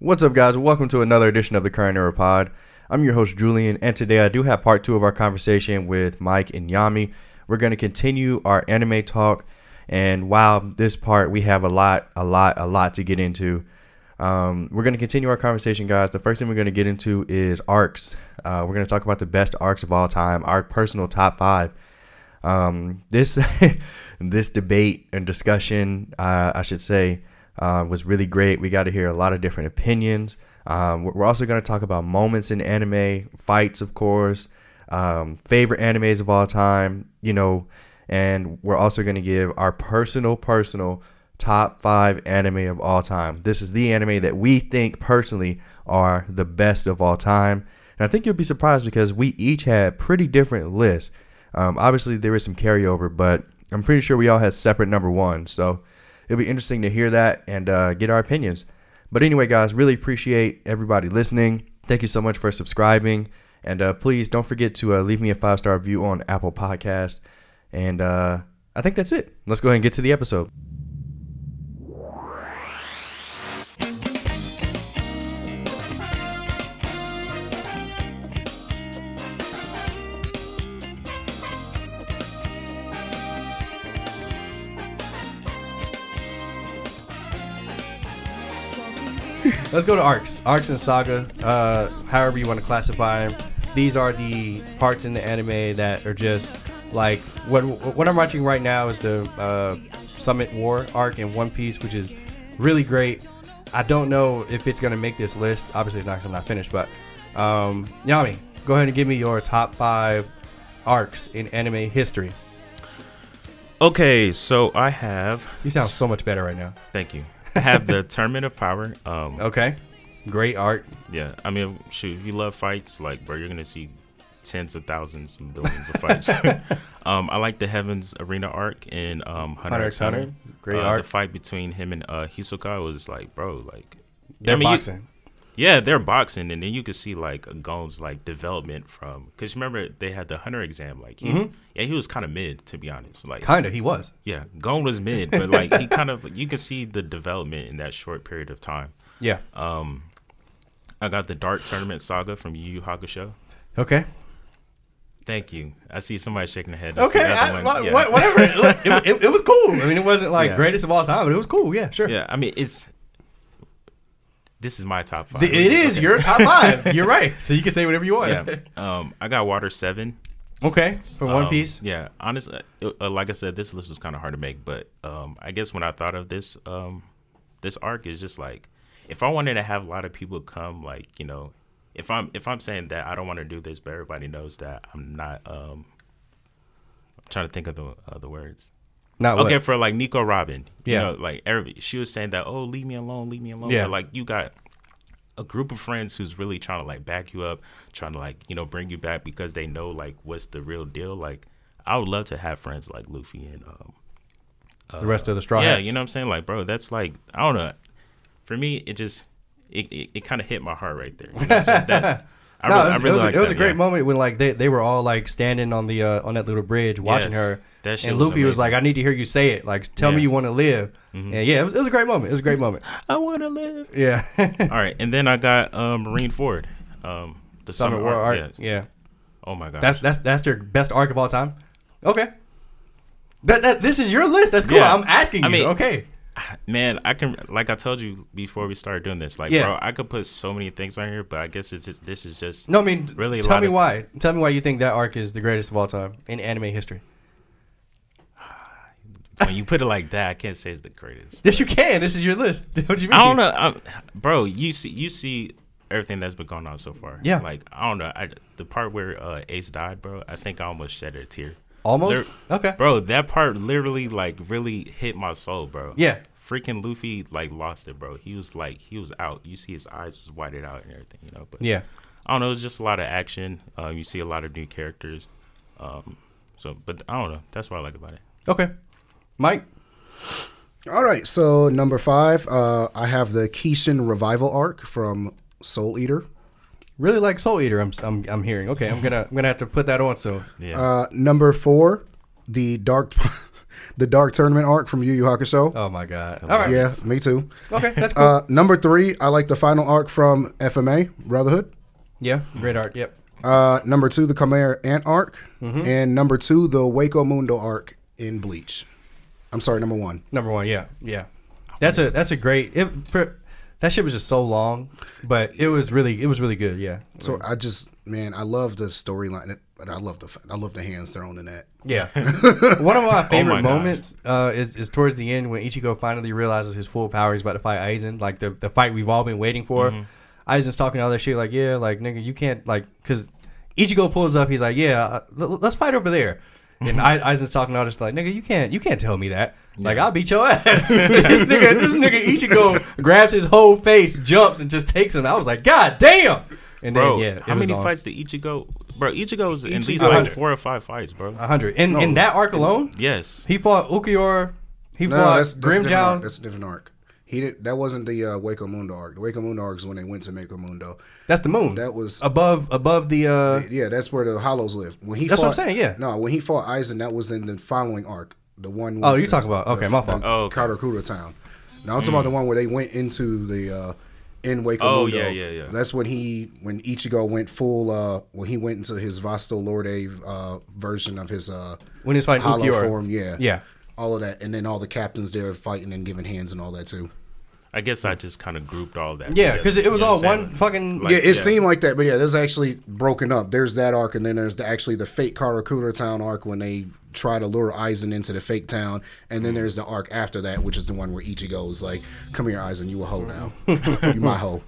What's up, guys? Welcome to another edition of the Current Era Pod. I'm your host, Julian, and today I do have part two of our conversation with Mike and Yomi. We're going to continue our anime talk, and wow, this part we have a lot, a lot, a lot to get into. Um, we're going to continue our conversation, guys. The first thing we're going to get into is arcs. Uh, we're going to talk about the best arcs of all time, our personal top five. Um, this this debate and discussion, uh, I should say, uh, was really great. We got to hear a lot of different opinions. Um, we're also going to talk about moments in anime, fights, of course, um, favorite animes of all time, you know, and we're also going to give our personal, personal top five anime of all time. This is the anime that we think personally are the best of all time. And I think you'll be surprised because we each had pretty different lists. Um, obviously, there is some carryover, but I'm pretty sure we all had separate number ones. So it'll be interesting to hear that and uh, get our opinions. But anyway, guys, really appreciate everybody listening. Thank you so much for subscribing. And uh, please don't forget to uh, leave me a five star review on Apple Podcast. And uh, I think that's it. Let's go ahead and get to the episode. Let's go to arcs, arcs and saga. Uh, however you want to classify them. These are the parts in the anime that are just like what what I'm watching right now is the uh, Summit War arc in One Piece, which is really great. I don't know if it's gonna make this list. Obviously, it's not because I'm not finished. But um, Yomi, go ahead and give me your top five arcs in anime history. Okay, so I have. You sound so much better right now. Thank you. I have the Tournament of Power. Um, Okay, great art. yeah. I mean, shoot, if you love fights, like, bro, you're gonna see tens of thousands and billions of fights. um, I like the Heavens Arena arc in um, Hunter, Hunter x Hunter, Hunter. great Uh, art. The fight between him and uh, Hisoka was like, bro, like. They're I mean, boxing. Yeah, they're boxing, and then you could see like Gon's like development from because remember they had the Hunter exam. Like, he, Mm-hmm. yeah, he was kind of mid to be honest. Like, kind of, he was. yeah, Gon was mid, but like he kind of you can see the development in that short period of time. Yeah. Um, I got the Dark Tournament Saga from Yu Yu Hakusho. Okay. Thank you. I see somebody shaking their head. That's Okay, I, wha- Yeah. whatever. It, it, it was cool. I mean, it wasn't like Yeah. greatest of all time, but it was cool. Yeah, sure. Yeah, I mean it's. This is my top five. It is Okay. your top five. You're right. So you can say whatever you want. Yeah. Um, I got Water Seven. okay. For One Um, Piece. Yeah, honestly, uh, uh, like I said, this list is kind of hard to make, but um, I guess when I thought of this, um, this arc is just like, if I wanted to have a lot of people come, like you know, if I'm if I'm saying that I don't want to do this, but everybody knows that I'm not. Um, I'm trying to think of the uh, the words. Not what? Okay, for like Nico Robin, Yeah. you know, like every, she was saying that, oh, leave me alone, leave me alone. Yeah. But like you got a group of friends who's really trying to like back you up, trying to like you know bring you back because they know like what's the real deal. Like I would love to have friends like Luffy and um, the rest of the Straw yeah, Hats. you know what I'm saying? Like, bro, that's like I don't know. For me, it just it it, it kind of hit my heart right there. You know what I'm saying? That, I No, really, it was, really it was, a- it was that, a great yeah. moment when like they, they were all like standing on the uh, on that little bridge watching Yes. her, That shit and was Luffy was amazing. like, "I need to hear you say it. Like, tell me Yeah. Mm-hmm. you want to live." And yeah, it was, it was a great moment. It was a great moment. I want to live. Yeah. All right, and then I got um, Marineford, um, the Summit summer War arc. arc. Yeah. Yeah. Oh my god. That's that's that's their best arc of all time. Okay. That, that this is your list. That's cool. Yeah. I'm asking you. I mean- okay. man. I can like I told you before we started doing this. Like, Yeah. bro, I could put so many things on here, but I guess it's this is just No, I mean, Really Tell me of- why. Tell me why you think that arc is the greatest of all time in anime history. When you put it like that, I can't say it's the greatest. Yes, you can. This is your list. What do you mean? I don't know, I'm, bro. You see, you see everything that's been going on so far. Yeah. Like I don't know, I, the part where uh, Ace died, bro. I think I almost shed a tear. Almost. There- okay. Bro, that part literally like really hit my soul, bro. Yeah. Freaking Luffy like lost it, bro. He was like he was out. You see his eyes was whited out and everything, you know. But Yeah. I don't know. It's just a lot of action. Uh, you see a lot of new characters. Um, so, but I don't know. That's what I like about it. Okay. Mike. All right, so number five, uh, I have the Kishin revival arc from Soul Eater. Really like Soul Eater. I'm I'm, I'm hearing. Okay, I'm gonna I'm gonna have to put that on. So Yeah. Uh, number four, the Dark the Dark Tournament arc from Yu Yu Hakusho. Oh my god. All right. Yeah, me too. Okay, that's cool. Uh, number three, I like the final arc from FMA Brotherhood. yeah, great arc. Yep. Uh, number two, the Chimera Ant arc, Mm-hmm. and number two, the Hueco Mundo arc in Bleach. I'm sorry, number one. Number one. Yeah, yeah. That's a that's a great. It, for, that shit was just so long, but it was really it was really good. Yeah. So I just, man, I love the storyline, but I love the I love the hands thrown in that. Yeah. One of my favorite my moments uh, is, is towards the end when Ichigo finally realizes his full power. He's about to fight Aizen, like the, the fight we've all been waiting for. Aizen's talking all that shit, like, yeah, like, nigga, you can't, like, because Ichigo pulls up, he's like, yeah, uh, l- let's fight over there. And I, Aizen's talking to all this, like, nigga, you can't, you can't tell me that. Like, I'll beat your ass. this nigga, this nigga Ichigo grabs his whole face, jumps, and just takes him. I was like, God damn. And Bro, then, yeah, how many on. fights did Ichigo? Bro, Ichigo's in Ichigo- these like four or five fights, bro. A hundred. In, No, in that arc alone, Yes. he fought Ulquiorra. He No, fought that's, that's a. Grimmjow. That's a different arc. He did, that wasn't the uh, Hueco Mundo arc. The Hueco Mundo arc is when they went to Hueco Mundo. That's the moon. That was above above the uh yeah, that's where the Hollows live. When he That's fought, what I'm saying, yeah. No, when he fought Aizen, that was in the following arc. The one. Oh, with you the- talking about- okay, the- my fault. the Oh, okay. Karakura town. Now I'm talking about the one where they went into the uh, in Hueco Oh, Mundo. yeah, yeah, yeah. That's when he when Ichigo went full. Uh, when he went into his Vasto Lorde uh, version of his uh, when he's fighting hollow Ulquiorra. form. Yeah, Yeah. all of that, and then all the captains there fighting and giving hands and all that too. I guess I just kind of grouped all that. Yeah, because it was you know all one saying? fucking Like- yeah, it yeah. seemed like that, but yeah, there's actually broken up. There's that arc, and then there's the, actually the fake Karakura town arc when they try to lure Aizen into the fake town, and then there's the arc after that, which is the one where Ichigo is like, "Come here, Aizen, you a hoe now, you my hoe."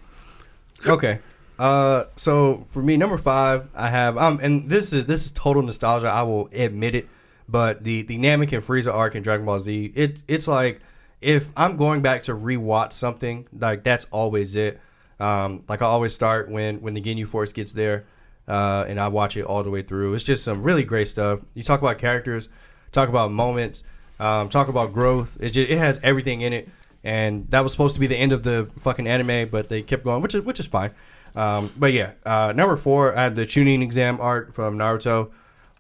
Okay. Uh so for me number 5 I have um and this is this is total nostalgia I will admit it but the the Namek and Frieza arc in Dragon Ball Z it it's like if I'm going back to rewatch something like that's always it um like I always start when when the Ginyu Force gets there uh and I watch it all the way through it's just some really great stuff you talk about characters talk about moments um talk about growth it just, it has everything in it and that was supposed to be the end of the fucking anime, but they kept going, which is which is fine. Um, but yeah, uh, number four, I had the Chunin exam art from Naruto.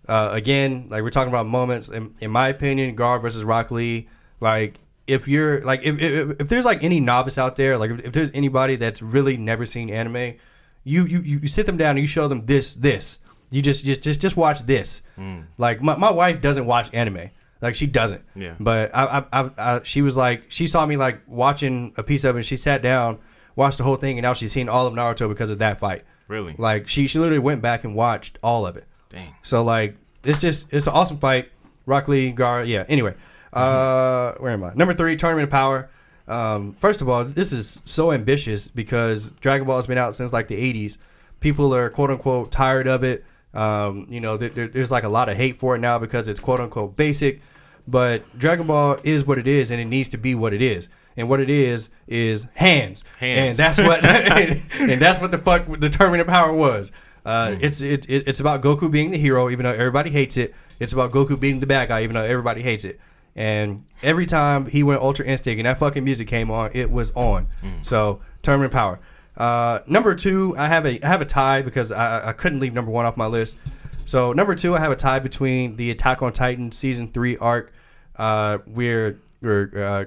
Uh, again, like we're talking about moments. In, in my opinion, Gaara versus Rock Lee. Like if you're like if, if, if there's like any novice out there, like if, if there's anybody that's really never seen anime, you you you sit them down and you show them this this. You just just just just watch this. Mm. Like my, my wife doesn't watch anime. Like she doesn't. Yeah. But I, I, I, I, she was like, she saw me like watching a piece of it. and She sat down, watched the whole thing, and now she's seen all of Naruto because of that fight. Really? Like she, she literally went back and watched all of it. Dang. So like, it's just, it's an awesome fight. Rock Lee, Gaara, yeah. Anyway, uh, where am I? Number three, Tournament of Power. Um, first of all, this is so ambitious because Dragon Ball has been out since like the '80s. People are quote unquote tired of it. Um, you know, there, there- there's like a lot of hate for it now because it's quote unquote basic. But Dragon Ball is what it is, and it needs to be what it is. And what it is is hands, Hands. and that's what, and that's what the fuck the Tournament of Power was. Uh, It's it, it, it's about Goku being the hero, even though everybody hates it. It's about Goku being the bad guy, even though everybody hates it. And every time he went Ultra Instinct and that fucking music came on, it was on. So Tournament of Power. Uh, number two, I have a I have a tie because I, I couldn't leave number one off my list. So number two, I have a tie between the Attack on Titan season three arc, uh, where where uh,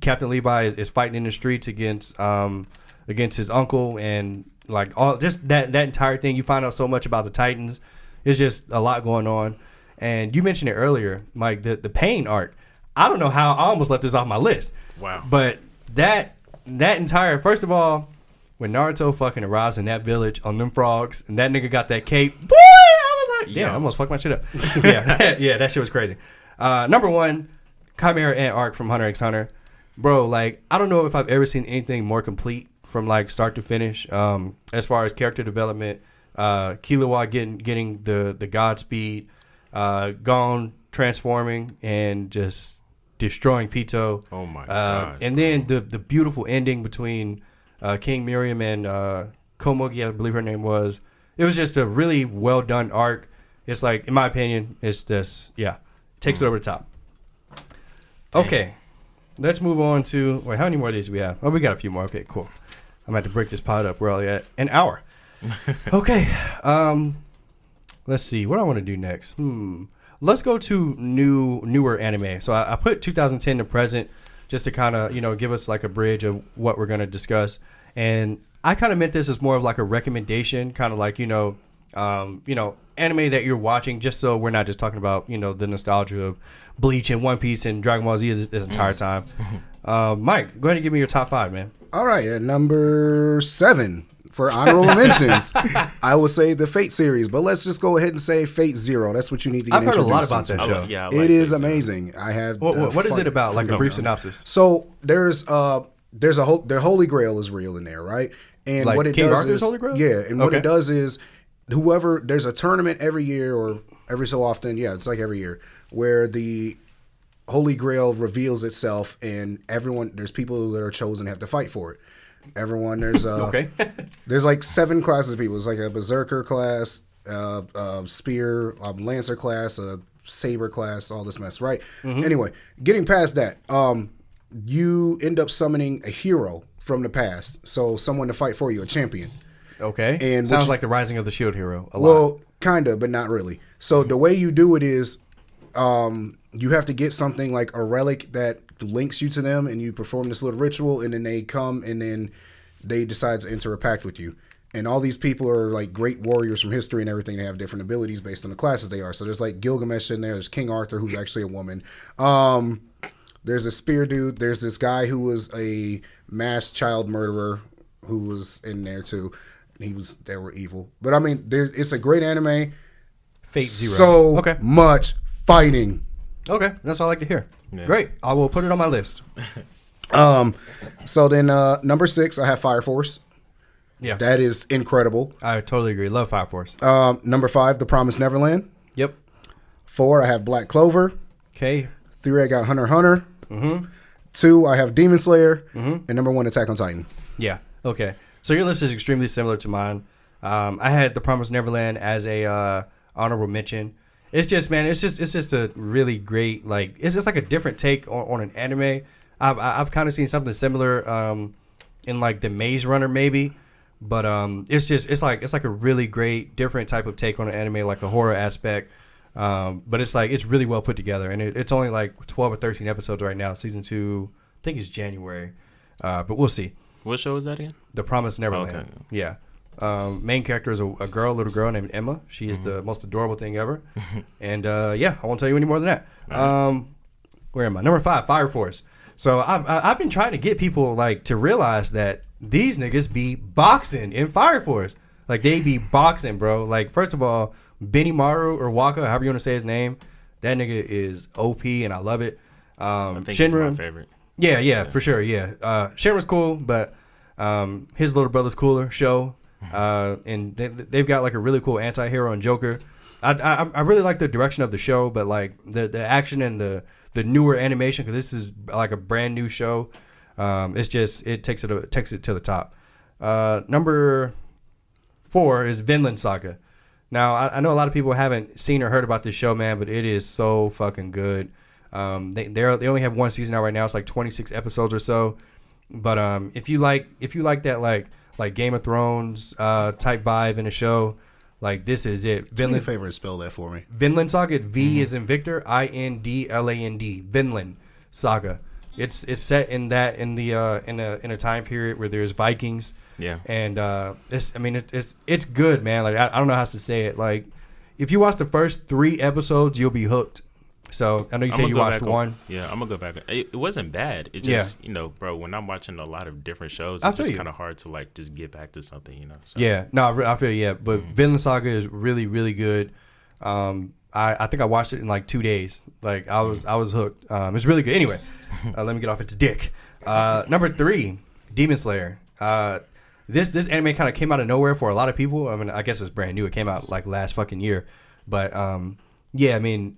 Captain Levi is, is fighting in the streets against um, against his uncle and like all just that that entire thing. You find out so much about the Titans. It's just a lot going on. And you mentioned it earlier, Mike, the the pain arc. I don't know how I almost left this off my list. Wow. But that that entire first of all, when Naruto fucking arrives in that village on them frogs and that nigga got that cape, boy, I was like, damn, I almost fucked my shit up. yeah, yeah, that shit was crazy. Uh, number one, Chimera Ant arc from Hunter x Hunter, bro. Like, I don't know if I've ever seen anything more complete from like start to finish. Um, as far as character development, uh, Killua getting getting the the Godspeed, uh, Gon transforming and just destroying Pitou. Oh my Uh, god. and then the the beautiful ending between uh, King Meruem and uh, Komugi, I believe her name was. It was just a really well done arc. It's like, in my opinion, it's just yeah, takes it over the top. Okay, let's move on to wait. How many more of these do we have? Oh, we got a few more. Okay, cool. I'm about to break this pod up. We're only at an hour. okay. Um, let's see what I want to do next. Hmm. Let's go to new newer anime. So I, I put 2010 to present just to kind of you know give us like a bridge of what we're gonna discuss. And I kind of meant this as more of like a recommendation, kind of like you know, um, you know, anime that you're watching, just so we're not just talking about you know the nostalgia of Bleach and One Piece and Dragon Ball Z this, this entire time. Uh, Mike, go ahead and give me your top five, man. All right, at number seven for honorable mentions, I will say the Fate series, but let's just go ahead and say Fate Zero. That's what you need to get I've heard a lot about into. that show. yeah, I It like is Fate, amazing. I have. What, what, what is it about? Like a brief on synopsis. So there's uh there's a whole their Holy Grail is real in there, right? And Like what it King does Arthur's is Holy Grail? yeah, and what Okay. it does is whoever there's a tournament every year or every so often, yeah, it's like every year where the Holy Grail reveals itself, and everyone there's people that are chosen have to fight for it. Everyone there's uh Okay. there's like seven classes of people. It's like a berserker class, uh, uh, spear, um, lancer class, a saber class, all this mess, right? Anyway, getting past that, um, you end up summoning a hero from the past, so someone to fight for you, a champion. Okay. And sounds which- like the Rising of the Shield Hero. A lot. Well, kind of, but not really. So the way you do it is, um, you have to get something like a relic that links you to them, and you perform this little ritual, and then they come, and then they decide to enter a pact with you. And all these people are like great warriors from history and everything. They have different abilities based on the classes they are. So there's like Gilgamesh in there. There's King Arthur, who's actually a woman. Um, there's a spear dude. There's this guy who was a mass child murderer who was in there too. He was they were evil. But I mean, there it's a great anime. Fate Zero. So okay. much fighting. Okay. That's what I like to hear. Great. I will put it on my list. Um, so then uh number six, I have Fire Force. Yeah. That is incredible. I totally agree. Love Fire Force. Um, number five, The Promised Neverland. Yep. Four, I have Black Clover. Okay. Three, I got Hunter Hunter. Mm-hmm. Two, I have Demon Slayer. And number one, Attack on Titan. Yeah. Okay. So your list is extremely similar to mine. Um, I had The Promised Neverland as a uh, honorable mention. It's just, man, it's just, it's just a really great, like, it's just like a different take on, on an anime. I've, I've kind of seen something similar um, in like the Maze Runner, maybe, but um, it's just, it's like, it's like a really great, different type of take on an anime, like a horror aspect. Um, but it's like it's really well put together, and it, it's only like twelve or thirteen episodes right now. Season two, I think it's January, uh, but we'll see. What show is that again? The Promise Neverland. Okay. Yeah. Um, main character is a, a girl, little girl named Emma. She is the most adorable thing ever. and uh, yeah, I won't tell you any more than that. Um, where am I? Number five, Fire Force. So I've I- I've been trying to get people like to realize that these niggas be boxing in Fire Force. Like they be boxing, bro. Like first of all, Benimaru or Waka, however you want to say his name, that nigga is OP and I love it. Um, I think he's my Shinra, favorite. yeah, yeah, for sure. Yeah, uh, Shinra's cool, but um, his little brother's cooler. Show, uh, and they, they've got like a really cool anti-hero and Joker. I, I I really like the direction of the show, but like the the action and the the newer animation because this is like a brand new show. Um, it's just it takes it to, takes it to the top. Uh, number four is Vinland Saga. Now I, I know a lot of people haven't seen or heard about this show, man, but it is so fucking good. Um, they they they only have one season out right now. It's like 26 episodes or so. But um, if you like if you like that like like Game of Thrones uh, type vibe in a show, like this is it. Do me a Vinland favor spell that for me. Vinland Saga. V is in Victor. I N D L A N D. Vinland Saga. It's it's set in that in the uh, in a in a time period where there's Vikings Yeah. and uh, it's I mean it, it's it's good, man. Like I, I don't know how to say it. Like if you watch the first three episodes, you'll be hooked. So I know you said you watched back on- one. yeah, I'm gonna go back. It, it wasn't bad. It Yeah. just you know, bro. When I'm watching a lot of different shows, it's just kind of hard to like just get back to something, you know. So, Yeah, no, I, I feel yeah, but Mm. Vinland Saga is really really good. Um, I, I think I watched it in like two days. Like I was I was hooked. Um, it's really good. Anyway, uh, let me get off its dick. Uh, number three, Demon Slayer. Uh, this this anime kind of came out of nowhere for a lot of people. I mean, I guess it's brand new. It came out like last fucking year, but um, yeah, I mean,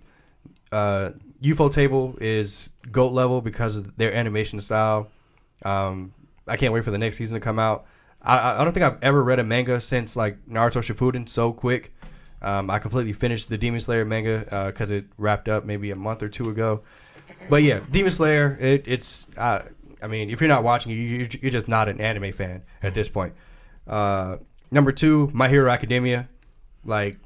uh, Ufotable is goat level because of their animation style. Um, I can't wait for the next season to come out. I- I, don't think I've ever read a manga since like Naruto Shippuden so quick. Um, I completely finished the Demon Slayer manga because it wrapped up maybe a month or two ago. But yeah, Demon Slayer. It, it's. Uh, I mean, if you're not watching, you, you're just not an anime fan at this point. Uh, number two, My Hero Academia. Like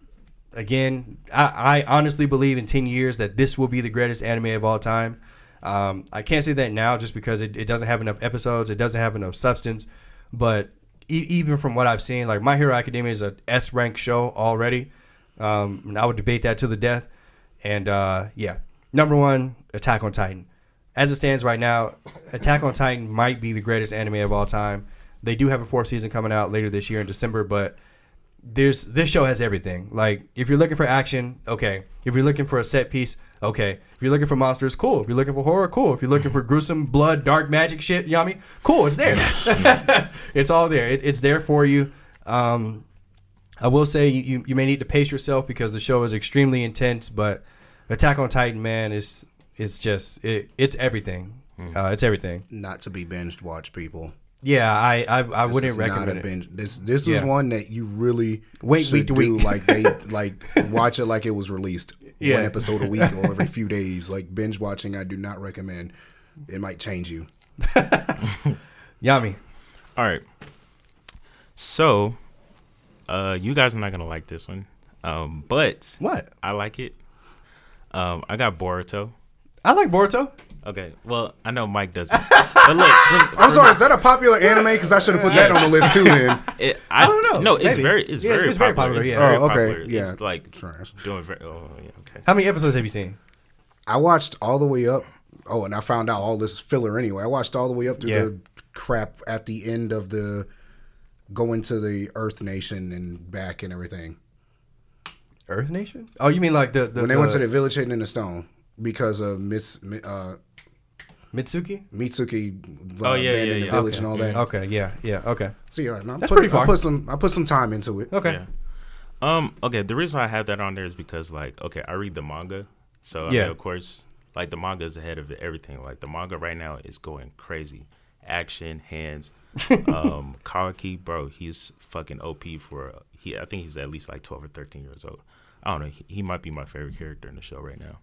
again, I, I honestly believe in ten years that this will be the greatest anime of all time. Um, I can't say that now just because it, it doesn't have enough episodes, it doesn't have enough substance. But e- even from what I've seen, like My Hero Academia is a S rank show already. Um, and I would debate that to the death. And uh, yeah, number one, Attack on Titan. As it stands right now, Attack on Titan might be the greatest anime of all time. They do have a fourth season coming out later this year in December, but there's this show has everything. Like if you're looking for action, okay. If you're looking for a set piece, okay. If you're looking for monsters, cool. If you're looking for horror, cool. If you're looking for gruesome blood, dark magic shit, yummy, cool. It's there. it's all there. It, it's there for you. Um, I will say you, you may need to pace yourself because the show is extremely intense, but Attack on Titan, man, is it's just it, it's everything. Uh, it's everything. Not to be binged watch, people. Yeah, I I, I wouldn't recommend not it. binge. This this was Yeah. one that you really Wait should week to do week. like they like watch it like it was released. Yeah. One episode a week or every few days. Like binge watching, I do not recommend. It might change you. Yomi. All right. So, uh, you guys are not gonna like this one, um, but What? I like it. Um, I got Boruto. I like Boruto. Okay, well, I know Mike doesn't, but look, for- I'm sorry, is that a popular anime? Because I should have put that on the list too. Then it, I, I don't know. No, it's Maybe. very, it's Yeah, very, it's very popular. popular, It's yeah. very Oh, okay, popular. yeah. It's like Trash. doing very. Oh, yeah, okay. How many episodes have you seen? I watched all the way up. Oh, and I found out all this filler anyway. I watched all the way up to Yeah. the crap at the end of the going to the Earth Nation and back and everything. Earth Nation? Oh, you mean like the, the when they went to the the village hidden in the stone because of Miss uh, Mitsuki? Mitsuki uh, Oh, yeah, abandoned yeah, the yeah. village Okay. and all that. Okay, yeah, yeah, okay. So yeah, no, I That's put, pretty far. I put some I put some time into it. Okay. Yeah. Um. Okay. The reason why I have that on there is because, like, okay, I read the manga, so I Yeah. mean, of course, like the manga is ahead of everything. Like the manga right now is going crazy, action, hands. um, Kawaki, bro, he's fucking OP for he. I think he's at least like twelve or thirteen years old. I don't know. He, he might be my favorite character in the show right now,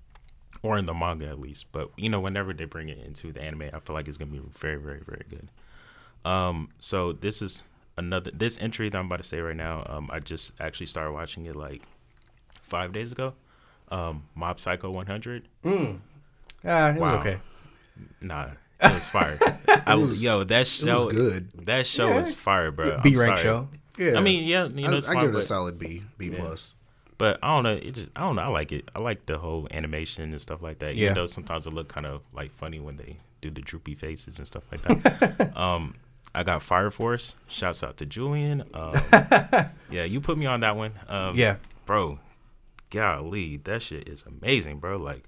or in the manga at least. But you know, whenever they bring it into the anime, I feel like it's gonna be very, very, very good. Um, so this is another this entry that I'm about to say right now. Um, I just actually started watching it like five days ago. Um, Mob Psycho 100. Ah, it was okay. Nah, it was fire. I was was- yo that show good. That show Yeah. is fire, bro. B I'm rank sorry. show. Yeah, I mean, yeah, you know, I, it's I fine, give it a but, solid B, B plus. But I don't know. It just I don't know. I like it. I like the whole animation and stuff like that. Yeah. Even though sometimes it look kind of like funny when they do the droopy faces and stuff like that. um, I got Fire Force. Shouts out to Julian. Um, yeah, you put me on that one. Um, Yeah. bro, golly, that shit is amazing, bro. Like,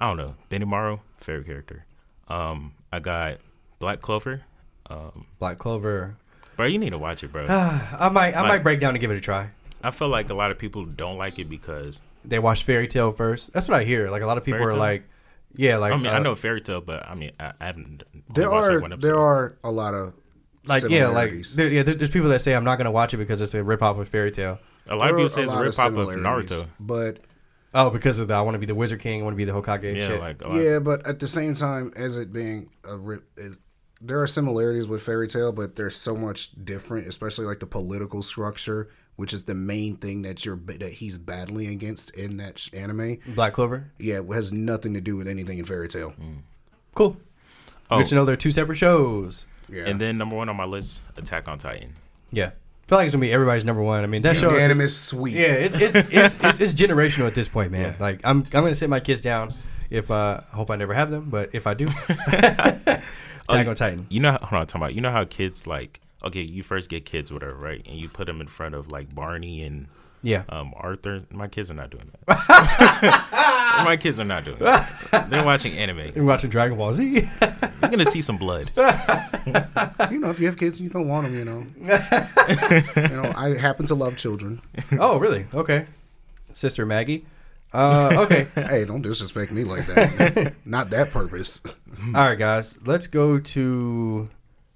I don't know, Benimaru, favorite character. Um, I got Black Clover. Um, Black Clover. bro, you need to watch it, bro. I might I Like- might break down and give it a try. I feel like a lot of people don't like it because They watch Fairy Tail first. That's what I hear. Like a lot of people Fairy are Tail? like, yeah, like I mean, uh, I know Fairy Tail, but I mean, I, I haven't. only There watched, like, are one there are a lot of like yeah, like there, yeah. There's people that say I'm not gonna watch it because it's a ripoff of Fairy Tail. a lot of people say it's a lot rip off of similarities, Naruto. but Oh, because of the I want to be the Wizard King, I want to be the Hokage. Yeah, shit. like a lot- yeah, but at the same time, as it being a rip, it, there are similarities with Fairy Tail, but there's so much different, especially like the political structure, which is the main thing that you're that he's battling against in that sh- anime. Black Clover. Yeah, it has nothing to do with anything in Fairy Tail. Cool. Oh. Good to know they're two separate shows. Yeah, And then number one on my list, Attack on Titan. Yeah, I feel like it's gonna be everybody's number one. I mean that show. is- unanimous sweep. Yeah, it, it's, it's it's it's generational at this point, man. Yeah. Like I'm I'm gonna sit my kids down. If uh, I hope I never have them, but if I do, Attack on Titan. You know, hold on, I'm talking about. You know how kids like, okay, you first get kids, whatever, right? And you put them in front of like Barney and Yeah, um, Arthur. My kids are not doing that. My kids are not doing that. They're watching anime. They're watching Dragon Ball Z. You're gonna see some blood. You know, if you have kids, you don't want them. You know, you know. I happen to love children. oh, really? Okay, Sister Maggie. Uh, okay. hey, don't disrespect me like that. Not that purpose. All right, guys. Let's go to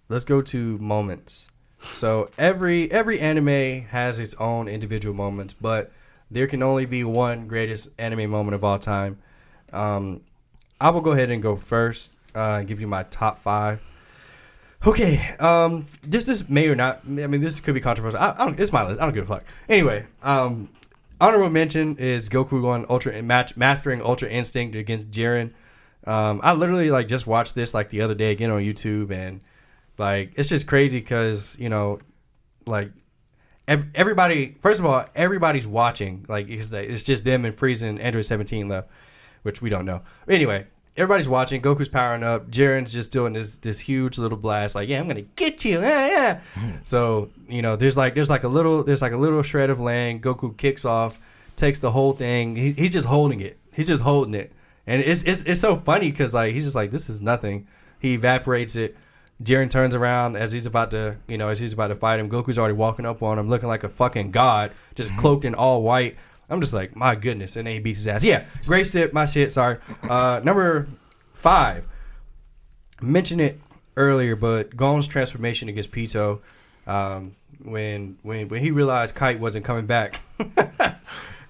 let's go to moments. So every every anime has its own individual moments, but there can only be one greatest anime moment of all time. Um, I will go ahead and go first. Uh, give you my top five. Okay. Um, this this may or not. I mean, this could be controversial. I, I don't. It's my list. I don't give a fuck. Anyway, um, honorable mention is Goku going Ultra match mastering Ultra Instinct against Jiren. Um, I literally like just watched this like the other day again on YouTube, and like it's just crazy because you know, like ev- everybody. First of all, everybody's watching. Like it's, it's just them and Frieza and Android Seventeen left, which we don't know. Anyway, everybody's watching. Goku's powering up. Jiren's just doing this this huge little blast. Like, yeah, I'm gonna get you. Yeah, yeah. Hmm. so you know, there's like there's like a little there's like a little shred of land. Goku kicks off, takes the whole thing. He, he's just holding it. He's just holding it, and it's it's it's so funny because like he's just like this is nothing. He evaporates it. Jiren turns around as he's about to, you know, as he's about to fight him. Goku's already walking up on him, looking like a fucking god, just cloaked in all white. I'm just like, my goodness, and then he beats his ass. Yeah, great step, my shit. Sorry. Uh, number five, mentioned it earlier, but Gon's transformation against Pitou, um, when when when he realized Kite wasn't coming back,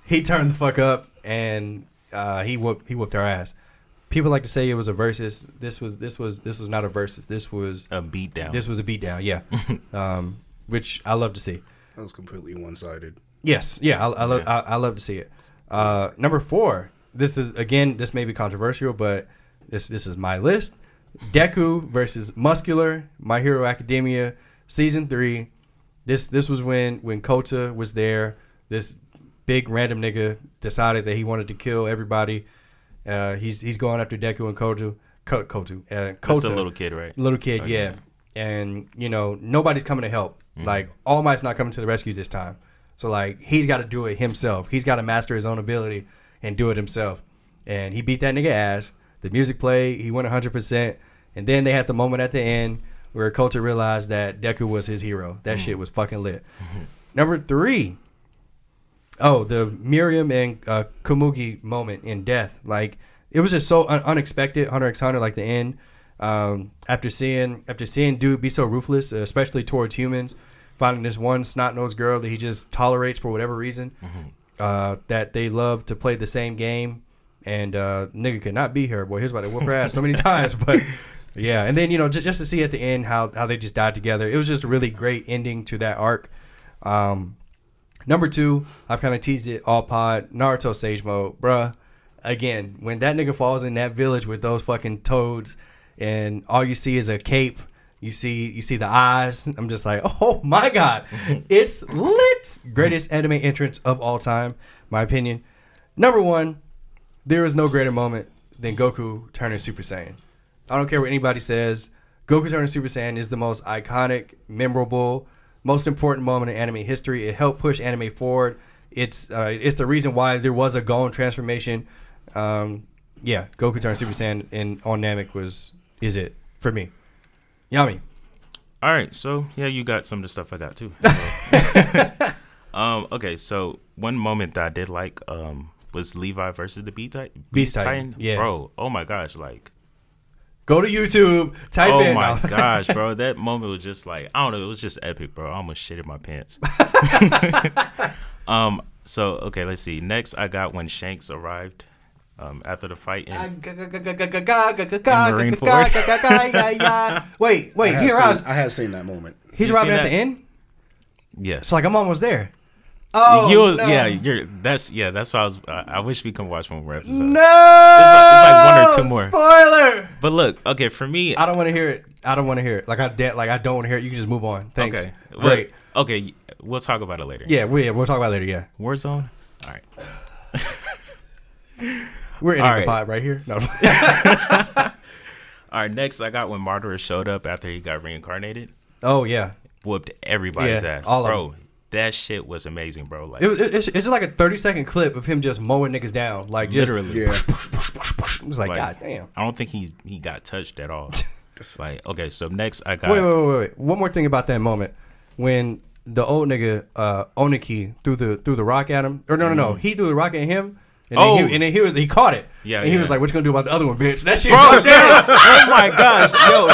he turned the fuck up and uh, he whooped he whooped our ass. People like to say it was a versus. This was this was this was not a versus. This was A beat down. this was a beatdown. Yeah, um, which I love to see. That was completely one sided. Yes, yeah, I, I love I, I love to see it. Uh, number four. This is again. This may be controversial, but this this is my list. Deku versus Muscular, My Hero Academia, season three. This this was when when Kota was there. This big random nigga decided that he wanted to kill everybody. Uh, he's he's going after Deku and Kota. Ko- Kotu, uh, That's Kota, the little kid, right? little kid, Okay. yeah. And you know nobody's coming to help. Like All Might's not coming to the rescue this time. So like he's got to do it himself. He's got to master his own ability and do it himself. And he beat that nigga ass. The music played. He went 100. percent And then they had the moment at the end where Kota realized that Deku was his hero. That shit was fucking lit. Number three. Oh, the Meruem and uh, Komugi moment in death. Like it was just so un- unexpected. Hunter x Hunter, like the end. Um, after seeing after seeing dude be so ruthless, especially towards humans, finding this one snot nosed girl that he just tolerates for whatever reason, uh, that they love to play the same game, and uh, nigga could not be here. Boy, here's about to whoop her ass so many times, but. Yeah, and then you know just, just to see at the end how, how they just died together, it was just a really great ending to that arc. Um, Number two, I've kind of teased it all pod. Naruto Sage Mode, bruh. Again, when that nigga falls in that village with those fucking toads, and all you see is a cape, you see you see the eyes. I'm just like, oh my god, it's lit. Greatest anime entrance of all time, my opinion. Number one, there is no greater moment than Goku turning Super Saiyan. I don't care what anybody says. Goku turning Super Saiyan is the most iconic, memorable, most important moment in anime history. It helped push anime forward. It's uh, it's the reason why there was a Gon transformation. Um, yeah, Goku turning Super Saiyan in on Namek was is it for me. Yomi. All right, so yeah, you got some of the stuff I got too. um, okay, so one moment that I did like um was Levi versus the Beast Titan. Beast Titan, yeah. bro. Oh my gosh, like Go to YouTube. Type oh in. my gosh, bro. That moment was just like I don't know. It was just epic, bro. I almost shit in my pants. um. So okay, let's see. Next, I got when Shanks arrived. Um, after the fight, and Marineford. Wait, I wait. have, He seen. I have seen that moment. He's You arriving seen at the end. yes, So like I'm almost there. Oh you was, no. yeah, you're that's yeah, that's why I was. I, I wish we could watch one more episode. No, like- it's like one or two more. Spoiler. But look, okay, for me, I don't want to hear it. I don't want to hear it. Like I de- like I don't want to hear it. You can just move on. Thanks. okay, Great. Well, okay, we'll talk about it later. Yeah, we we'll talk about it later. Yeah, Warzone. All right. we're in All the right. pod right here. No. All right. Next, I got when Madara showed up after he got reincarnated, oh yeah. whooped everybody's Yeah, ass, all of bro. That shit was amazing, bro. Like It was, it's, it's just like a 30 second clip of him just mowing niggas down. Like just literally. Yeah. It was like, Like, God damn. I don't think he he got touched at all. like okay, so next I got Wait, wait, wait, wait, wait. One more thing about that moment when the old nigga uh, Onoki threw the threw the rock at him. Or no, no, no. He threw the rock at him. And Oh. then, he, and then he was he caught it. Yeah, And he yeah. was like, "What you gonna do about the other one, bitch?" That shit. Bro, yes! oh my gosh, yo,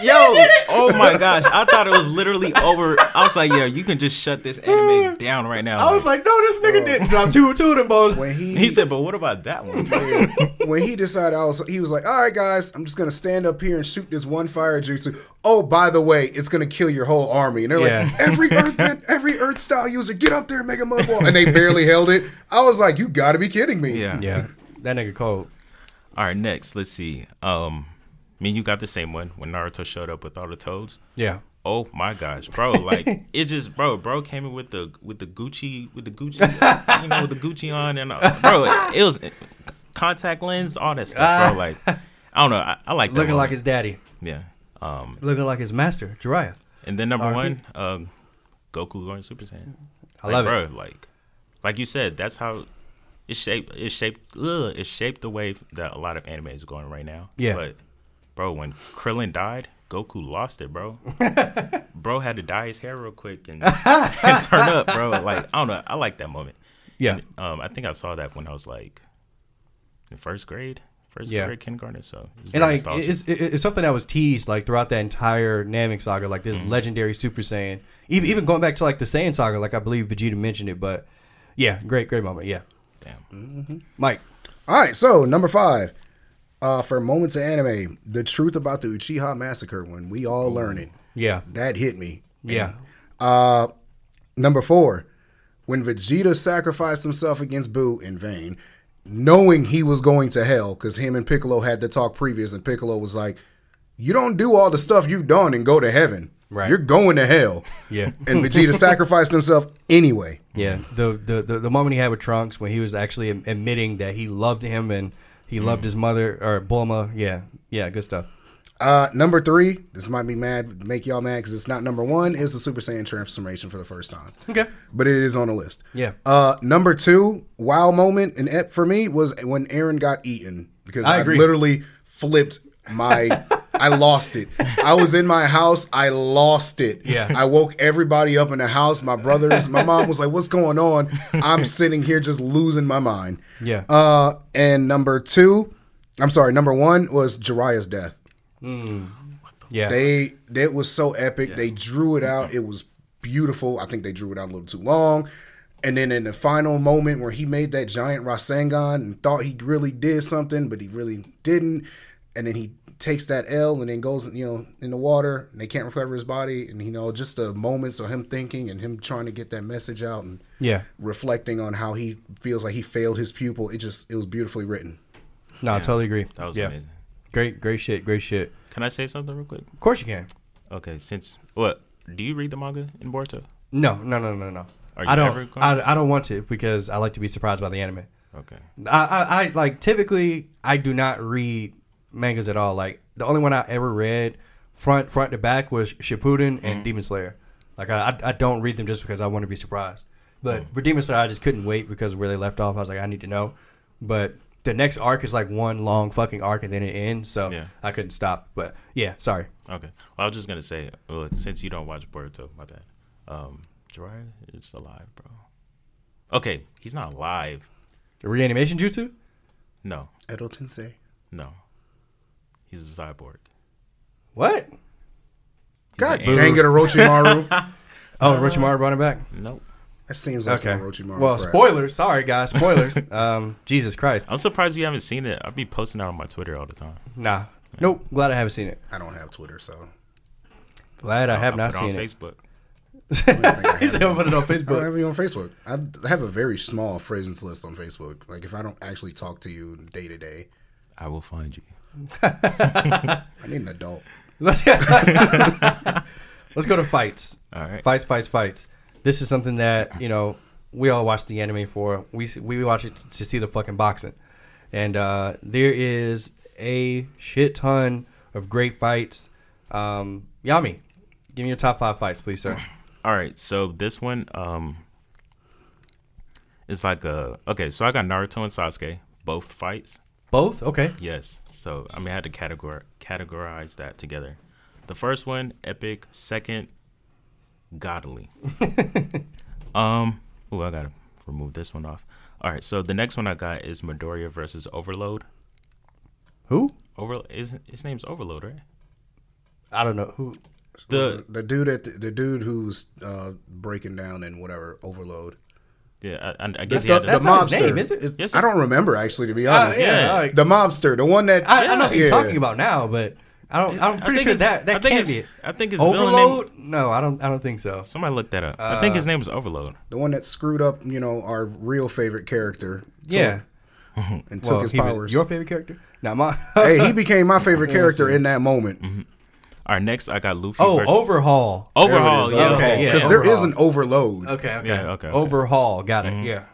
Yo, oh my gosh, I thought it was literally over. I was like, yo, you can just shut this anime down right now. I was like, no, this nigga didn't drop two two of them bones. when he he said, but what about that one? when he decided I was he was like, All right guys, I'm just gonna stand up here and shoot this one fire jutsu. Oh, by the way, it's gonna kill your whole army. And they're Yeah. like, Every earth every earth style user, get up there, Mega Mud Ball. And they barely held it. I was like, You gotta be kidding me. Yeah. Yeah, that nigga cold. All right, next, let's see. Um, me and you got the same one when Naruto showed up with all the toads. Yeah, Oh my gosh, bro! Like it just, bro, bro came in with the with the Gucci with the Gucci, you know, with the Gucci on, and uh, bro, it was contact lens, all that stuff, bro. Like I don't know, I, I like that looking one. like his daddy, yeah. Um, looking like his master, Jiraiya. and then number one, um, Goku going Super Saiyan. I Like, love bro, it. Like, like you said, that's how it shaped. It shaped. Ugh, it shaped the way that a lot of anime is going right now. Yeah. But, bro, when Krillin died, Goku lost it, bro. bro had to dye his hair real quick and, and turn up, bro. Like I don't know. I like that moment. Yeah, Um, I think I saw that when I was like in first grade, first Yeah. grade kindergarten. So it's and like it's, it's something that was teased like throughout that entire Namek saga, like Mm-hmm. this legendary Super Saiyan. Even even going back to like the Saiyan saga, like I believe Vegeta mentioned it, but yeah, great great moment. Yeah, Damn. Mike. All right, so number five. Uh, for moments of anime, the truth about the Uchiha massacre when we all learn it. Yeah, That hit me. yeah, Number four, when Vegeta sacrificed himself against Boo in vain, knowing he was going to hell, because him and Piccolo had to talk previous, and Piccolo was like, You don't do all the stuff you've done and go to heaven. Right. You're going to hell. yeah. And Vegeta sacrificed himself anyway. Yeah, the, the the the moment he had with Trunks when he was actually admitting that he loved him and he Mm. loved his mother or Bulma. Yeah, yeah, good stuff. Uh, number three, this might be mad, make y'all mad because it's not number one, is the Super Saiyan transformation for the first time. Okay. But it is on the list. Yeah. Uh, number two, wow moment and ep for me was when Eren got eaten because I I, literally flipped my. I lost it. I was in my house. I lost it. Yeah. I woke everybody up in the house. My brothers, my mom was like, "What's going on?" I'm sitting here just losing my mind. Yeah. Uh, and number two, I'm sorry, number one was Jiraiya's death. yeah. They that was so epic. They drew it out. It was beautiful. I think they drew it out a little too long. And then in the final moment where he made that giant Rasengan and thought he really did something, but he really didn't. And then he takes that L and then goes, you know, in the water and they can't recover his body. And you know, just the moments of him thinking and him trying to get that message out and yeah. reflecting on how he feels like he failed his pupil. It just it was beautifully written. No, I totally agree. That was yeah. amazing. Great, great shit, great shit. Can I say something real quick? Of course you can. Okay, since what do you read the manga in Boruto? No, no, no, no, no. Are I you ever don't. going I, I don't want to because I like to be surprised by the anime. Okay. I, I, I like typically I do not read mangas at all. Like the only one I ever read front front to back was Shippuden and Demon Slayer. Like I, I I don't read them just because I want to be surprised. But for Demon Slayer, I just couldn't wait because where they left off, I was like, I need to know. But the next arc is like one long fucking arc and then it ends, so Yeah. I couldn't stop. But yeah, sorry. Okay. Well, I was just gonna say, well, since you don't watch Boruto, my bad. Um, Jiraiya is alive, bro. Okay, he's not alive. The reanimation jutsu? No, Edo Tensei. no. He's a cyborg. What? God an dang it, Orochimaru. Oh, Orochimaru brought him back. Nope. that seems like Okay. some Orochimaru. Well, crap. spoilers. Sorry, guys. Spoilers. um, Jesus Christ. I'm surprised you haven't seen it. I'll be posting that on my Twitter all the time. Nah. Nope. Glad I haven't seen it. I don't have Twitter, so Glad I have I'll not put it seen on it. Facebook. I don't He said have I'll put it on I don't Facebook. have you on Facebook. I have a very small friends list on Facebook. Like if I don't actually talk to you day to day, I will find you. I need an adult. Let's, let's go to fights. All right. Fights, fights, fights. This is something that you know we all watch the anime for. We we watch it to see the fucking boxing, and uh, there is a shit ton of great fights. Um, Yomi, give me your top five fights, please, sir. All right, so this one um is like a okay, so I got Naruto and Sasuke, both fights. Both? Okay. Yes. So I mean I had to categor categorize that together. The first one, epic, second, godly. um oh I gotta remove this one off. Alright, so the next one I got is Midoriya versus Overload. Who? Over his, his name's Overload, right? I don't know who. The the dude at the, the dude who's uh, breaking down and whatever overload. Yeah, I, I guess That's he the, to- That's the not his mobster. name, is it? Yes, I don't remember actually, to be Uh, honest. yeah, Yeah. like, The mobster, the one that I, I know what you're Yeah. talking about now, but I don't. I'm pretty think sure it's- that that I think can't it's- be it. I think his villain Overload? name. No, I don't. I don't think so. Somebody look that up. I think his name is Overload. the one that screwed up, you know, our real favorite character. Yeah. and took Well, his powers. Your favorite character? Not mine. hey, he became my favorite character in that moment. All right, next I got Luffy. oh, versus, overhaul. Overhaul. There it is, Yeah. Okay, yeah. Because there is overhaul. an overload. Okay. Okay. Yeah, okay, okay. Overhaul. Got it. Yeah.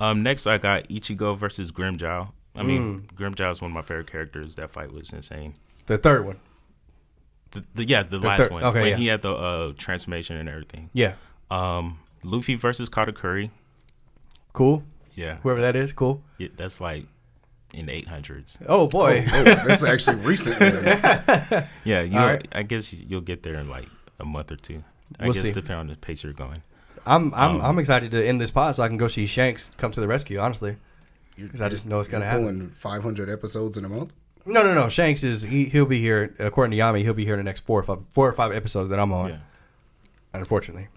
Um, next I got Ichigo versus Grimmjow. I mean, Mm. Grimmjow is one of my favorite characters. That fight was insane. The third one. The, the yeah, the, last third- one okay, when yeah. he had the uh, transformation and everything. Yeah. Um, Luffy versus Katakuri. Cool. Yeah, Whoever that is. Cool. yeah that's like in the eight hundreds. Oh boy. Oh, that's actually recent. Yeah, you. All right. I guess you'll get there in like a month or two. I We'll guess see. depending on the pace you're going. I'm I'm Um, I'm excited to end this pod so I can go see Shanks come to the rescue. Honestly, because I just know it's gonna You're happen. pulling 500 episodes in a month. No, no, no. Shanks is he he'll be here according to Yomi. He'll be here in the next four or five four or five episodes that I'm on. Yeah. Unfortunately.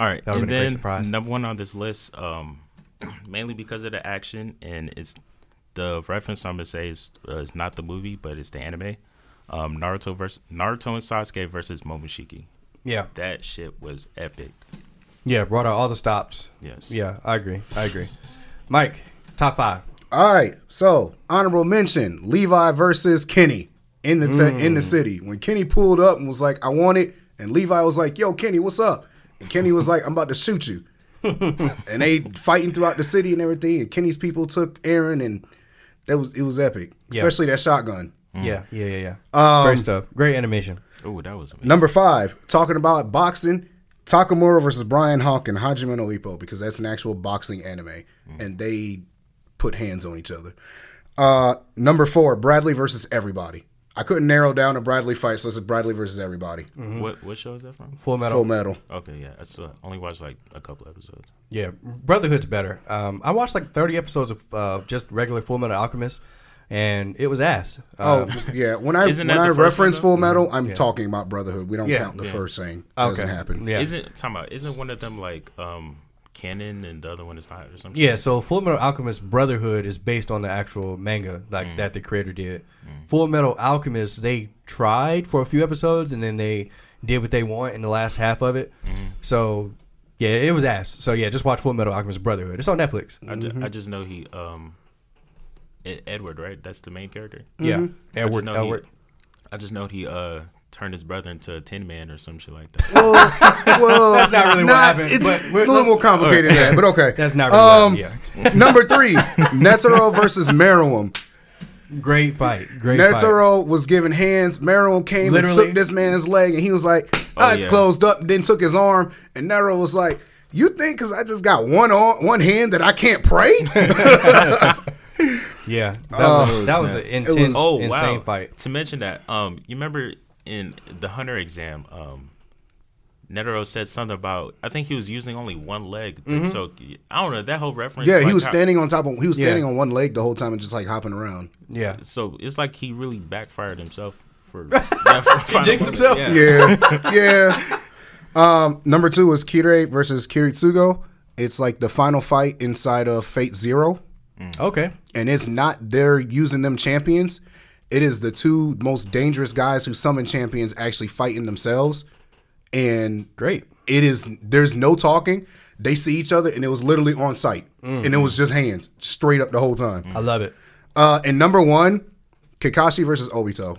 All right, That would've and been a great then surprise. number one on this list, um, mainly because of the action and it's the reference I'm gonna say is uh, is not the movie, but it's the anime. Um, Naruto versus Naruto and Sasuke versus Momoshiki. Yeah. That shit was epic. Yeah. Brought out all the stops. Yes. Yeah. I agree. I agree. Mike, top five. All right, so honorable mention: Levi versus Kenny in the te- in the city. When Kenny pulled up and was like, "I want it," and Levi was like, "Yo, Kenny, what's up?" And Kenny was like, "I'm about to shoot you." and they fighting throughout the city and everything. And Kenny's people took Eren, and that was it was epic, Yeah. especially that shotgun. Mm. Yeah. Yeah. Yeah. Yeah. Um, Great stuff. Great animation. Oh, that was amazing. Number five, talking about boxing, Takamura versus Brian Hawk and Hajime no Ippo because that's an actual boxing anime, mm. and they put hands on each other. Uh, number four, Bradley versus everybody. I couldn't narrow down a Bradley fight, so it's Bradley versus everybody. Mm-hmm. Mm-hmm. What what show is that from? Full metal. Full metal. Okay, yeah, I still only watched like a couple episodes. Yeah, Brotherhood's better. Um, I watched like 30 episodes of uh, just regular Full Metal Alchemist, and it was ass. Oh Um, yeah, when I when I reference Full Metal, I'm talking about Brotherhood. We don't Yeah. count the Yeah. first thing. okay. Doesn't happen. Yeah. Isn't talking about? Isn't one of them like um canon and the other one is not or something? Yeah, so Full Metal Alchemist Brotherhood is based on the actual manga like that the creator did. Full Metal Alchemist they tried for a few episodes and then they did what they want in the last half of it. So yeah, it was ass. So yeah, just watch Full Metal Alchemist Brotherhood. It's on Netflix. I, ju- I just know he um Ed- Edward, right? That's the main character. Yeah, I just Edward. know Edward. He, I just know he uh turned his brother into a tin man or some shit like that. Well, That's not really what happened, It's but a we're- little more complicated than that, but okay. That's not really what Um, happened, number three, Netero versus Meruem. Great fight. Great fight. Netero was giving hands. Meruem came Literally. and took this man's leg, and he was like, Oh, "Eyes yeah. closed up." Then took his arm, and Nero was like, "You think because I just got one arm, one hand that I can't pray?" Yeah, that Oh, was that was an intense, was- oh insane wow! fight. To mention that, um, you remember in the Hunter exam, um, Netero said something about I think he was using only one leg. So I don't know that whole reference. yeah, he like was how- standing on top of. He was Yeah. standing on one leg the whole time and just like hopping around. Yeah, So it's like he really backfired himself for. he jinxed himself? Yeah. Yeah, yeah. Um, number two was Kirei versus Kiritsugu. It's like the final fight inside of Fate Zero. okay. and it's not they're using them champions. It is the two most dangerous guys who summon champions actually fighting themselves, and Great. it is there's no talking. They see each other, and it was literally on sight, and it was just hands straight up the whole time. I love it. Uh, and number one, Kakashi versus Obito.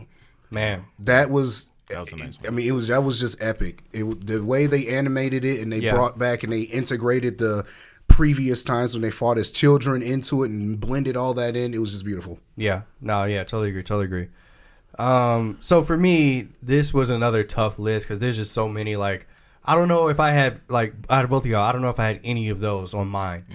Man. That was. That was a nice I mean, it was that was just epic. It the way they animated it and they Yeah. brought back and they integrated the previous times when they fought as children into it and blended all that in. It was just beautiful. Yeah. No, yeah, totally agree. Totally agree. Um, so for me, this was another tough list because there's just so many. Like, I don't know if I had like out of both of y'all, I don't know if I had any of those on mine.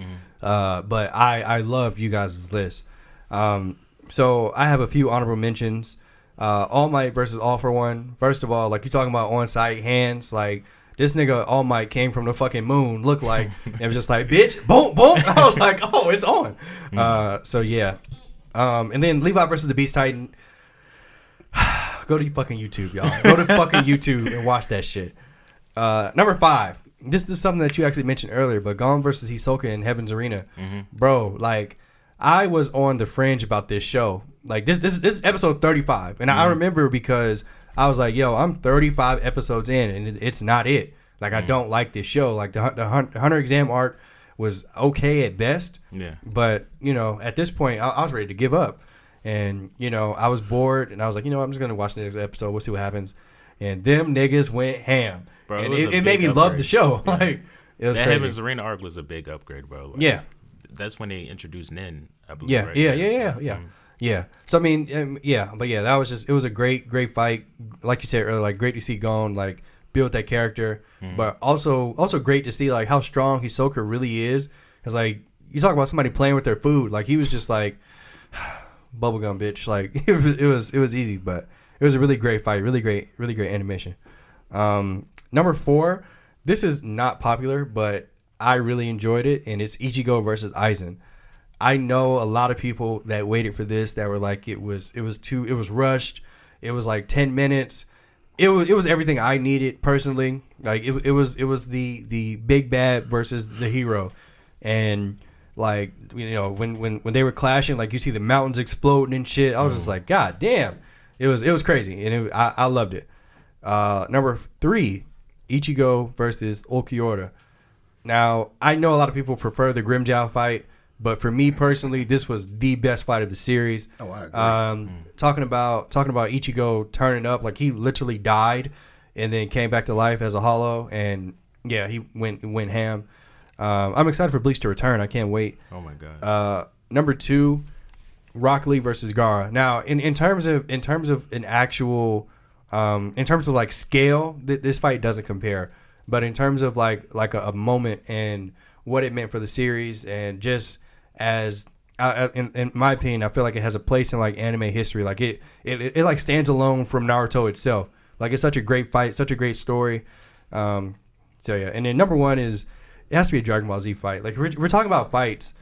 Uh, but I I loved you guys' list. Um, so I have a few honorable mentions. Uh, All Might versus All for One. First of all, like you're talking about on site hands, like this nigga All Might came from the fucking moon. Looked like it was just like bitch, boom, boom. I was like, oh, it's on. Uh, so yeah. Um, and then Levi versus the Beast Titan. go to fucking YouTube, y'all. Go to fucking YouTube and watch that shit. Uh, number five. This is something that you actually mentioned earlier, but Gon versus Hisoka in Heaven's Arena, mm-hmm. bro. Like, I was on the fringe about this show. Like this, this, this is episode thirty-five, and I mm-hmm. remember because I was like, "Yo, I'm thirty-five episodes in, and it, it's not it. Like, I mm-hmm. don't like this show. Like the, the Hunter exam arc was okay at best, Yeah. but you know, at this point, I, I was ready to give up, and you know, I was bored, and I was like, you know, what, I'm just gonna watch the next episode. We'll see what happens. And them niggas went ham, Bro, and was it, it made big me love the upgrade. show. like it was That crazy. Heaven's Arena arc was a big upgrade, bro. Like, Yeah. That's when they introduced Nen, I believe. Yeah, right? yeah, yeah, yeah, So, yeah, um, yeah. So I mean, um, yeah, but yeah, that was just it was a great, great fight. Like you said earlier, like great to see Gon like build that character, Mm-hmm. but also also great to see like how strong Hisoka really is. Cause like you talk about somebody playing with their food, like he was just like bubblegum bitch. Like it was, it was easy, but it was a really great fight, really great, really great animation. Um, number four, this is not popular, but I really enjoyed it, and it's Ichigo versus Aizen. I know a lot of people that waited for this that were like it was it was too it was rushed. It was like ten minutes. It was it was everything I needed personally. Like it, it was it was the the big bad versus the hero, and like you know when when when they were clashing, like you see the mountains exploding and shit. I was just like, God damn! It was it was crazy, and it, I I loved it. Uh, number three, Ichigo versus Ulquiorra. Now, I know a lot of people prefer the Grimmjow fight, but for me personally, this was the best fight of the series. Oh, I agree. Um, talking about talking about Ichigo turning up, like he literally died and then came back to life as a hollow, and yeah, he went went ham. Um, I'm excited for Bleach to return. I can't wait. Oh my god. Uh, number two, Rock Lee versus Gaara. Now, in, in terms of in terms of an actual, um, in terms of like scale, th- this fight doesn't compare. But in terms of like like a, a moment and what it meant for the series, and just as uh, in, in my opinion, I feel like it has a place in like anime history. Like it, it, it, like stands alone from Naruto itself. Like it's such a great fight, such a great story. Um, so yeah, and then number one is it has to be a Dragon Ball Z fight. Like we're, we're talking about fights.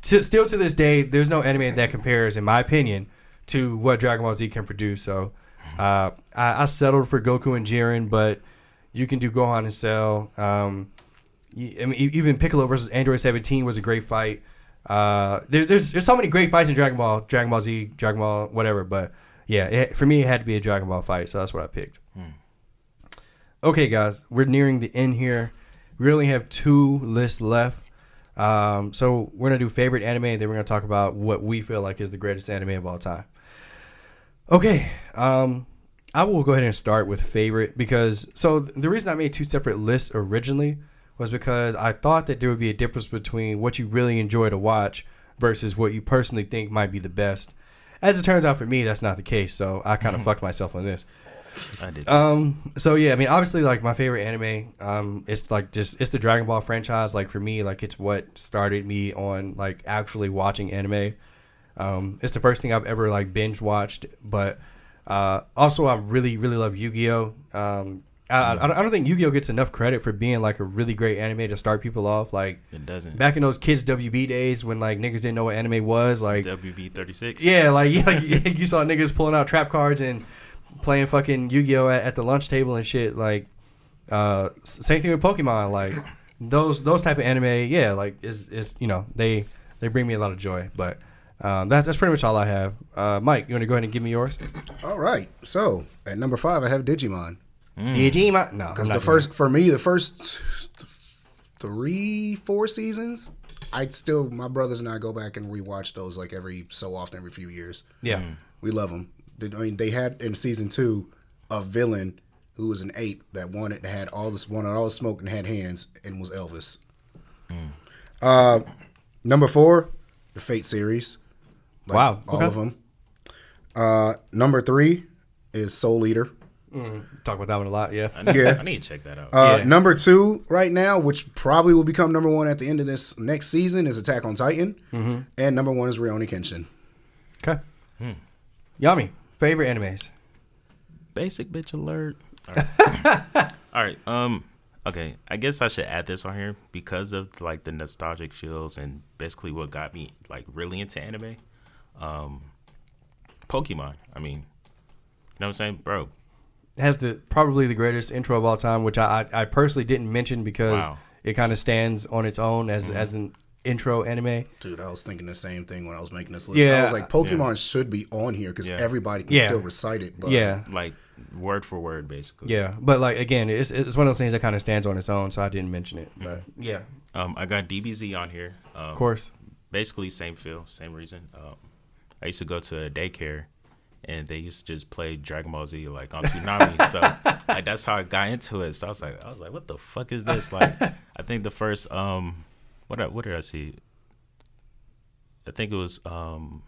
Still to this day, there's no anime that compares, in my opinion, to what Dragon Ball Z can produce. So uh, I, I settled for Goku and Jiren, but you can do Gohan and Cell. Um, I mean, even Piccolo versus Android 17 was a great fight. Uh, there's, there's there's so many great fights in Dragon Ball, Dragon Ball Z, Dragon Ball, whatever. But yeah, it, for me, it had to be a Dragon Ball fight, so that's what I picked. Okay, guys, we're nearing the end here. We only have two lists left. Um, so we're gonna do favorite anime, and then we're gonna talk about what we feel like is the greatest anime of all time. Okay, um, I will go ahead and start with favorite because so the reason I made two separate lists originally was because I thought that there would be a difference between what you really enjoy to watch versus what you personally think might be the best. As it turns out for me, that's not the case. So I kind of fucked myself on this. I did. Um. So yeah, I mean, obviously, like my favorite anime, um, it's like just it's the Dragon Ball franchise. Like for me, like it's what started me on like actually watching anime. Um, it's the first thing I've ever like binge watched. But uh, also, I really really love Yu Gi Oh. Um, I, I, I don't think Yu Gi Oh gets enough credit for being like a really great anime to start people off. Like it doesn't. back in those kids WB days when like niggas didn't know what anime was. Like WB thirty six. yeah, like, yeah, like you saw niggas pulling out trap cards and playing fucking Yu Gi Oh at, at the lunch table and shit. Like, uh, same thing with Pokemon. Like, those those type of anime, yeah, like is is you know they they bring me a lot of joy. But um, that's that's pretty much all I have. Uh, Mike, you want to go ahead and give me yours? All right. So at number five, I have Digimon. Digimon? No, Because the first, for me, the first three, four seasons, I still, my brothers and I go back and rewatch those like every so often, every few years. yeah. We love them. I mean, they had in season two a villain who was an ape that wanted to had all this wanted all the smoke and had hands and was Elvis. Uh, number four, the Fate series. Like, Wow, all okay. of them. Uh, number three is Soul Eater. Talk about that one a lot. Yeah. I need, Yeah. I need to check that out. Uh, Yeah. Number two right now, which probably will become number one at the end of this next season, is Attack on Titan, Mm-hmm. and number one is Rurouni Kenshin. Okay. Yomi. Favorite animes? Basic bitch alert. All right. All right. Um. Okay. I guess I should add this on here because of like the nostalgic feels and basically what got me like really into anime. Um. Pokemon. I mean, know what I'm saying, bro? has the probably the greatest intro of all time, which I I, I personally didn't mention because Wow. it kind of stands on its own as as an intro anime. Dude, I was thinking the same thing when I was making this list. Yeah. I was like, Pokemon should be on here because Yeah. everybody can Yeah. still recite it. But yeah, Like word for word, basically. yeah, but like again, it's it's one of those things that kind of stands on its own, so I didn't mention it. But yeah, Um, I got DBZ on here. Um, of course. basically same feel, same reason. Um, I used to go to a daycare, and they used to just play Dragon Ball Z like on Toonami. so like that's how I got into it. So I was like, I was like, what the fuck is this? Like, I think the first um, what I- what did I see? I think it was um,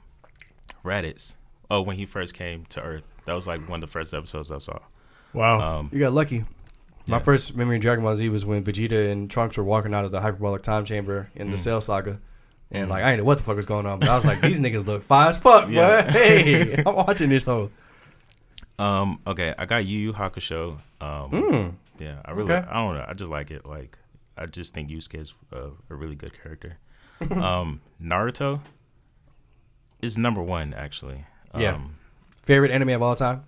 Raditz. Oh, when he first came to Earth, that was like one of the first episodes I saw. Wow, Um, you got lucky. My yeah. first memory of Dragon Ball Z was when Vegeta and Trunks were walking out of the hyperbolic time chamber in the Mm. Cell Saga. And like I didn't know what the fuck was going on, but I was like, these niggas look fine as fuck, Yeah. boy. Hey, I'm watching this whole. Um, okay, I got Yu Yu Hakusho. Um, Mm. yeah, I really, Okay. I don't know, I just like it. Like, I just think Yusuke is a, a really good character. um, Naruto is number one actually. Um, Yeah. Favorite anime of all time?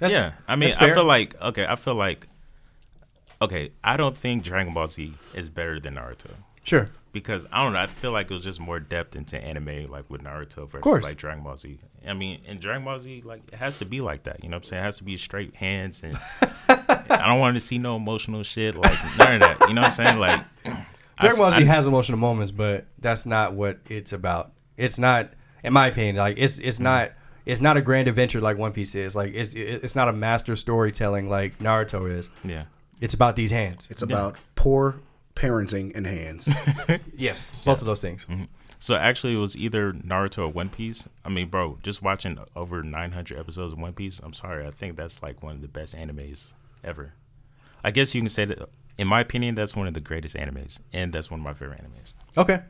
yeah. I mean, I feel like okay, I feel like okay, I don't think Dragon Ball Z is better than Naruto. Sure. because I don't know. I feel like it was just more depth into anime, like with Naruto versus course. like Dragon Ball Z. I mean, in Dragon Ball Z, like it has to be like that. You know what I'm saying? It has to be straight hands, and I don't want to see no emotional shit, like none of that. You know what I'm saying? Like Dragon Ball I, Z I- has emotional moments, but that's not what it's about. It's not, in my opinion, like it's Mm-hmm. it's not it's not a grand adventure like One Piece is. Like it's it's not a master storytelling like Naruto is. yeah. It's about these hands. it's about poor parenting and hands. Yes, both of those things. Mm-hmm. So actually, it was either Naruto or One Piece. I mean, bro, just watching over 900 episodes of One Piece. I'm sorry, I think that's like one of the best animes ever. I guess you can say that. In my opinion, that's one of the greatest animes, and that's one of my favorite animes. Okay.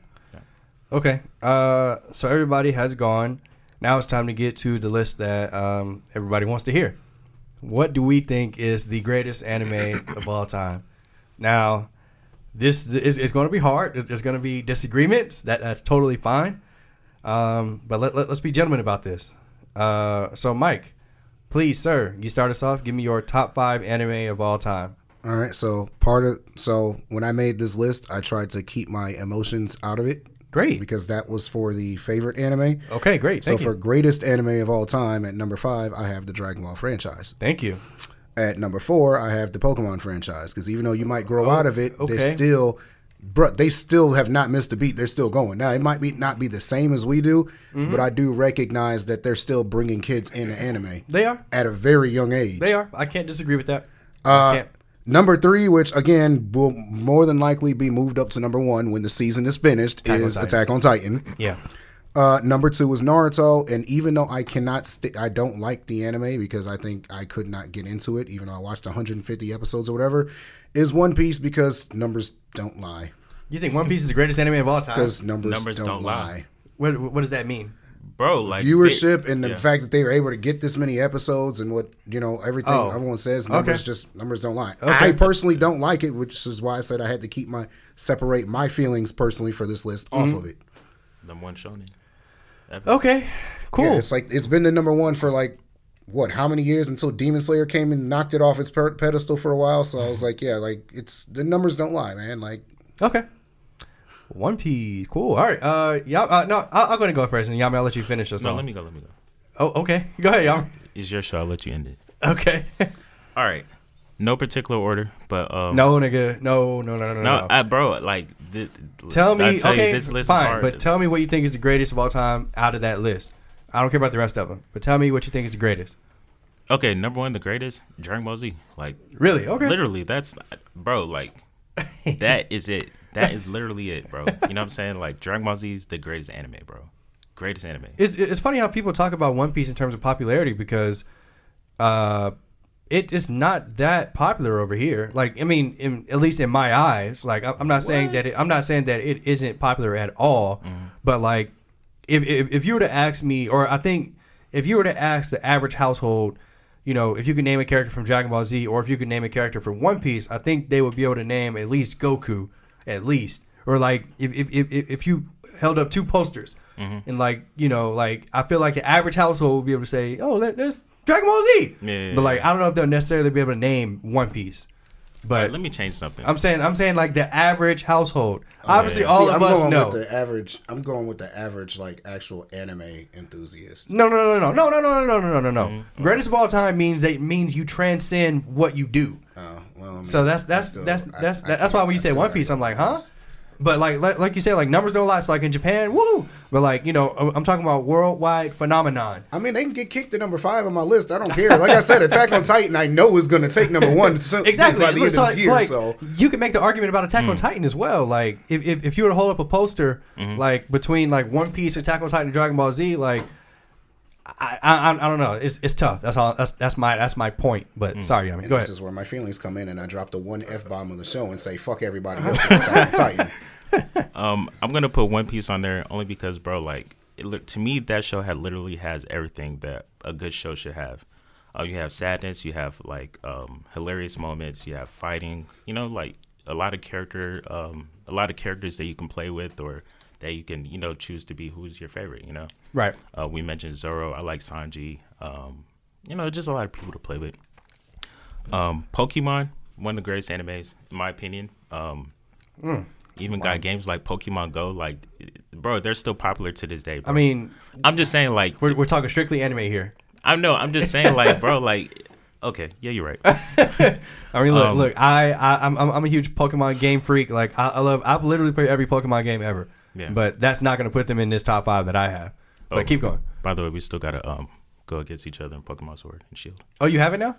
Okay. Uh, so everybody has gone. Now it's time to get to the list that um, everybody wants to hear. What do we think is the greatest anime of all time? Now, this is, is going to be hard. There's- going to be disagreements. That that's totally fine. Um, but let, let, us be gentlemen about this. Uh, so, Mike, please, sir, you start us off. Give me your top five anime of all time. All right, so part of so when I made this list, I tried to keep my emotions out of it Great. because that was for the favorite anime. Okay, great. So Thank for you. greatest anime of all time, at number five, I have the Dragon Ball franchise. Thank you. At number four, I have the Pokemon franchise because even though you might grow out of it, Oh, okay. they still, bro, they still have not missed a beat. They're still going. Now it might be not be the same as we do, Mm-hmm. but I do recognize that they're still bringing kids into anime They are. at a very young age. They are. I can't disagree with that. Uh. Number three, which again will more than likely be moved up to number one when the season is finished, Attack is Titan. Attack on Titan. Yeah. Uh, number two is Naruto, and even though I cannot, st- I don't like the anime because I think I could not get into it, even though I watched 150 episodes or whatever. Is One Piece because numbers don't lie You think One Piece is the greatest anime of all time? because numbers, Numbers don't, don't lie. lie. What What does that mean? Bro, like Viewership they- and the yeah. fact that they were able to get this many episodes and what you know everything Oh. everyone says numbers Okay. just numbers don't lie. Okay. I personally don't like it, which is why I said I had to keep my separate my feelings personally for this list off Mm-hmm. of it. number one shonen. Ever. Okay, cool. Yeah, it's like it's been the number one for like what? How many years until Demon Slayer came and knocked it off its per- pedestal for a while? So I was like, yeah, like it's the numbers don't lie, man. Like okay. One Piece, cool. All right, uh, yeah, uh, no, I'll, I'll go and go first, and Yomi, I'll let you finish us No, off. let me go. Let me go. Oh, okay. Go ahead, Yomi. It's your show. I'll let you end it. Okay. All right. No particular order, but um, no, nigga. No, no, no, no, no. no. I, bro, like th- tell me. Tell okay, you, this list fine, is hard. but tell me what you think is the greatest of all time out of that list. I don't care about the rest of them, but tell me what you think is the greatest. okay, number one, the greatest, Dragon Ball Z. Like Really? Okay. literally, that's bro. Like that is it. That is literally it, bro. You know what I'm saying? Like Dragon Ball Z is the greatest anime, bro. Greatest anime. it's it's funny how people talk about One Piece in terms of popularity because uh it is not that popular over here. Like I mean, in, at least in my eyes, like I- I'm not saying that it, I'm not saying that it isn't popular at all, mm-hmm. but like if, if if you were to ask me, or I think if you were to ask the average household, you know, if you could name a character from Dragon Ball Z, or if you could name a character from One Piece, I think they would be able to name at least Goku, at least, or like if if if, if you held up two posters, mm-hmm. and like you know, like I feel like the average household would be able to say, oh, there- there's Dragon Ball Z. Yeah. But like, I don't know if they'll necessarily be able to name One Piece. But Let me change something. I'm saying, I'm saying like the average household. Obviously, yeah. all See, of I'm us going know. with the average. I'm going with the average, like actual anime enthusiast. No, no, no, no, no, no, no, no, no, no, no, no. Mm-hmm. Greatest of all time means that means you transcend what you do. Oh, well, I mean, So that's that's still- that's I- that's I that's can't- why when I you say One Piece, I'm like, huh? Piece. But like, like like you said, like numbers don't lie. It's like in Japan, woo. But like you know, I'm talking about worldwide phenomenon. I mean, they can get kicked to number five on my list. I don't care. Like I said, Attack on Titan, I know is going to take number one so- Exactly. by the end So, of this year. like, so you can make the argument about Attack Mm. on Titan as well. Like if, if, if you were to hold up a poster Mm-hmm. like between like One Piece, Attack on Titan, and Dragon Ball Z, like I, I I don't know. It's it's tough. That's all. That's that's my that's my point. But Mm. sorry, I mean, and go this ahead. is where my feelings come in, and I drop the one f bomb of the show and say fuck everybody else. It's Attack on Titan. Um, I'm gonna put One Piece on there only because, bro, like it, look to me that show had literally has everything that a good show should have. Uh, you have sadness, you have like um, hilarious moments, you have fighting. You know, like a lot of character, um, a lot of characters that you can play with or that you can, you know, choose to be who's your favorite. You know, Right. uh, we mentioned Zoro. I like Sanji. Um, you know, just a lot of people to play with. Um, Pokemon, one of the greatest animes, in my opinion. Um, even got games like Pokemon Go. Like, bro, they're still popular to this day. Bro. I mean, I'm just saying, like, we're, we're talking strictly anime here. I know. I'm just saying, like, bro, like, okay, yeah, you're right. I mean, look, Um, look. I, I, I'm, I'm I'm a huge Pokemon game freak. Like, I, I love. I've literally played every Pokemon game ever. Yeah. But that's not going to put them in this top five that I have. But Oh. keep going. By the way, we still gotta um go against each other in Pokemon Sword and Shield. Oh, you have it now?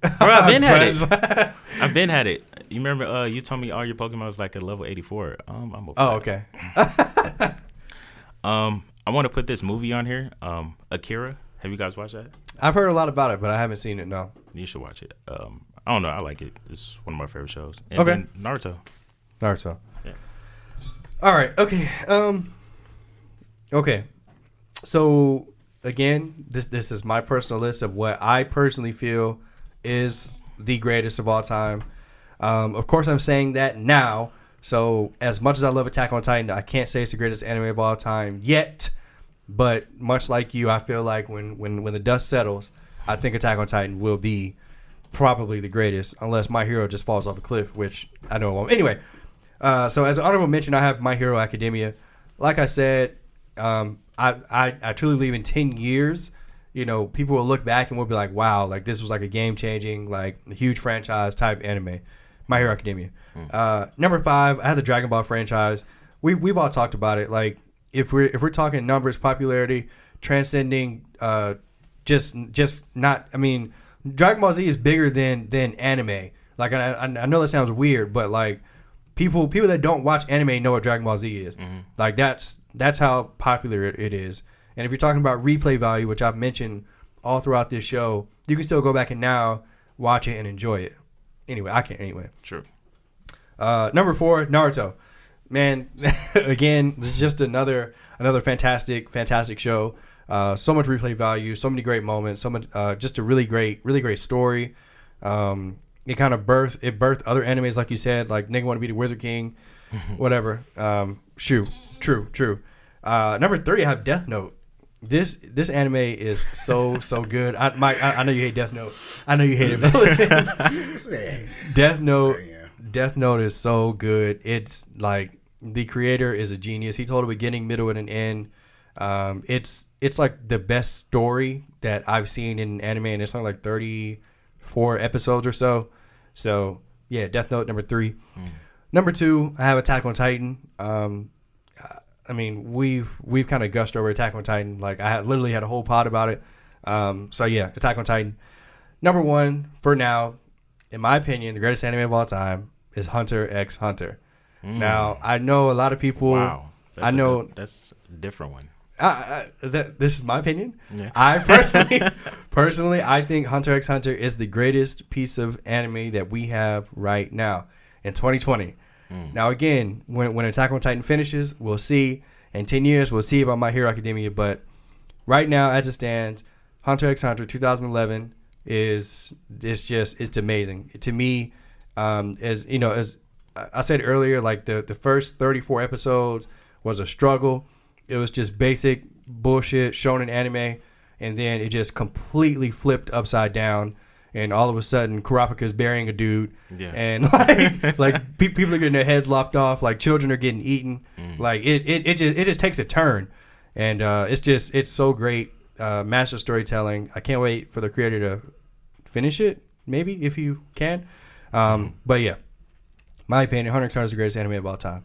Bro, I've been had it. I've been had it. You remember? Uh, you told me all your Pokemon was like a level 84. Um, I'm okay. oh, okay. Um, I want to put this movie on here. Um, Akira. Have you guys watched that? I've heard a lot about it, but I haven't seen it. No. You should watch it. Um, I don't know. I like it. It's one of my favorite shows. And Okay. Naruto. Naruto. All right. Okay. Um. Okay. So again, this this is my personal list of what I personally feel is the greatest of all time. Um, of course, I'm saying that now. So as much as I love Attack on Titan, I can't say it's the greatest anime of all time yet. But much like you, I feel like when when when the dust settles, I think Attack on Titan will be probably the greatest, unless My Hero just falls off a cliff, which I know won't. Anyway, uh, so as honorable mention, I have My Hero Academia. Like I said, um, I, I I truly believe in ten years, you know, people will look back and will be like, wow, like this was like a game changing, like huge franchise type anime. My Hero Academia. Uh, number five, I have the Dragon Ball franchise. We we've all talked about it. Like if we're if we're talking numbers, popularity, transcending, uh, just just not. I mean, Dragon Ball Z is bigger than than anime. Like I I know that sounds weird, but like people people that don't watch anime know what Dragon Ball Z is. Like that's that's how popular it, it is. And if you're talking about replay value, which I've mentioned all throughout this show, you can still go back and now watch it and enjoy it. Anyway, I can't anyway. True. Uh, number four, Naruto. Man, again, this is just another another fantastic, fantastic show. Uh, so much replay value, so many great moments, so much, uh, just a really great, really great story. Um, it kind of birthed it birthed other animes, like you said, like nigga want to be the Wizard King, whatever. Um, shoot, true, true. Uh, number three, I have Death Note. This this anime is so so good. I, Mike, I, I know you hate Death Note. I know you hate it. But listen, Yeah. Death Note. Death Note is so good. It's like the creator is a genius. He told a beginning, middle, and an end. Um, it's it's like the best story that I've seen in anime, and it's only like thirty four episodes or so. So yeah, Death Note number three. Number two, I have Attack on Titan. Um, I mean, we've we've kind of gushed over Attack on Titan. Like I had, literally had a whole pod about it. Um, so yeah, Attack on Titan. Number one for now, in my opinion, the greatest anime of all time is Hunter x Hunter. Now I know a lot of people. Wow. I a know. good- that's a different one. I, I, that, this is my opinion. Yeah. I personally, personally, I think Hunter x Hunter is the greatest piece of anime that we have right now in 2020. Now, again, when when Attack on Titan finishes, we'll see. In 10 years, we'll see about My Hero Academia. But right now, as it stands, Hunter x Hunter 2011 is it's just it's amazing to me. Um, as you know, as I I said earlier, like the the first 34 episodes was a struggle. It was just basic bullshit shown in anime, and then it just completely flipped upside down. And all of a sudden, Kurapika's burying a dude, Yeah. and like, like pe- people are getting their heads lopped off, like children are getting eaten. Like it, it, it just, it just takes a turn, and uh, it's just, it's so great, uh, master storytelling. I can't wait for the creator to finish it, maybe if you can. Um, But yeah, my opinion, Hunter x Hunter is the greatest anime of all time.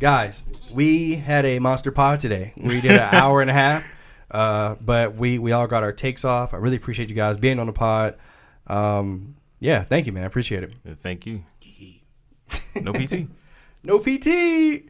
Guys, we had a monster pod today. We did an hour and a half, uh, but we we all got our takes off. I really appreciate you guys being on the pod. Um, yeah, thank you, man. I appreciate it. Thank you. No PT. No PT.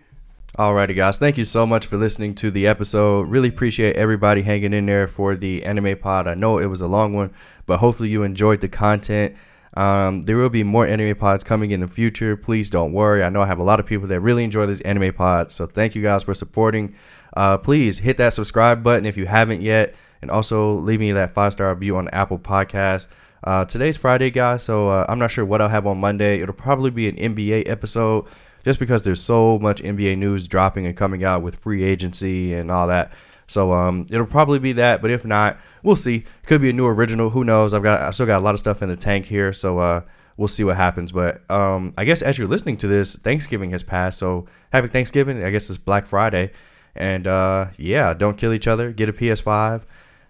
Alrighty, guys. Thank you so much for listening to the episode. Really appreciate everybody hanging in there for the anime pod. I know it was a long one, but hopefully you enjoyed the content. Um, there will be more anime pods coming in the future. Please don't worry. I know I have a lot of people that really enjoy these anime pods, so thank you guys for supporting. Uh, please hit that subscribe button if you haven't yet, and also leave me that five star review on Apple Podcasts. Uh, today's Friday, guys, so uh, I'm not sure what I'll have on Monday. It'll probably be an NBA episode just because there's so much NBA news dropping and coming out with free agency and all that. So um, it'll probably be that, but if not, we'll see. Could be a new original. Who knows? I've got I've still got a lot of stuff in the tank here, so uh, we'll see what happens. But um, I guess as you're listening to this, Thanksgiving has passed, so happy Thanksgiving. I guess it's Black Friday, and uh, yeah, don't kill each other. Get a PS5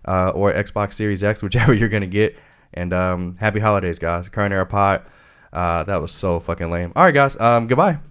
uh, or Xbox Series X, whichever you're gonna get. And um, happy holidays, guys. Current era pot. Uh, that was so fucking lame. All right, guys. Um, goodbye.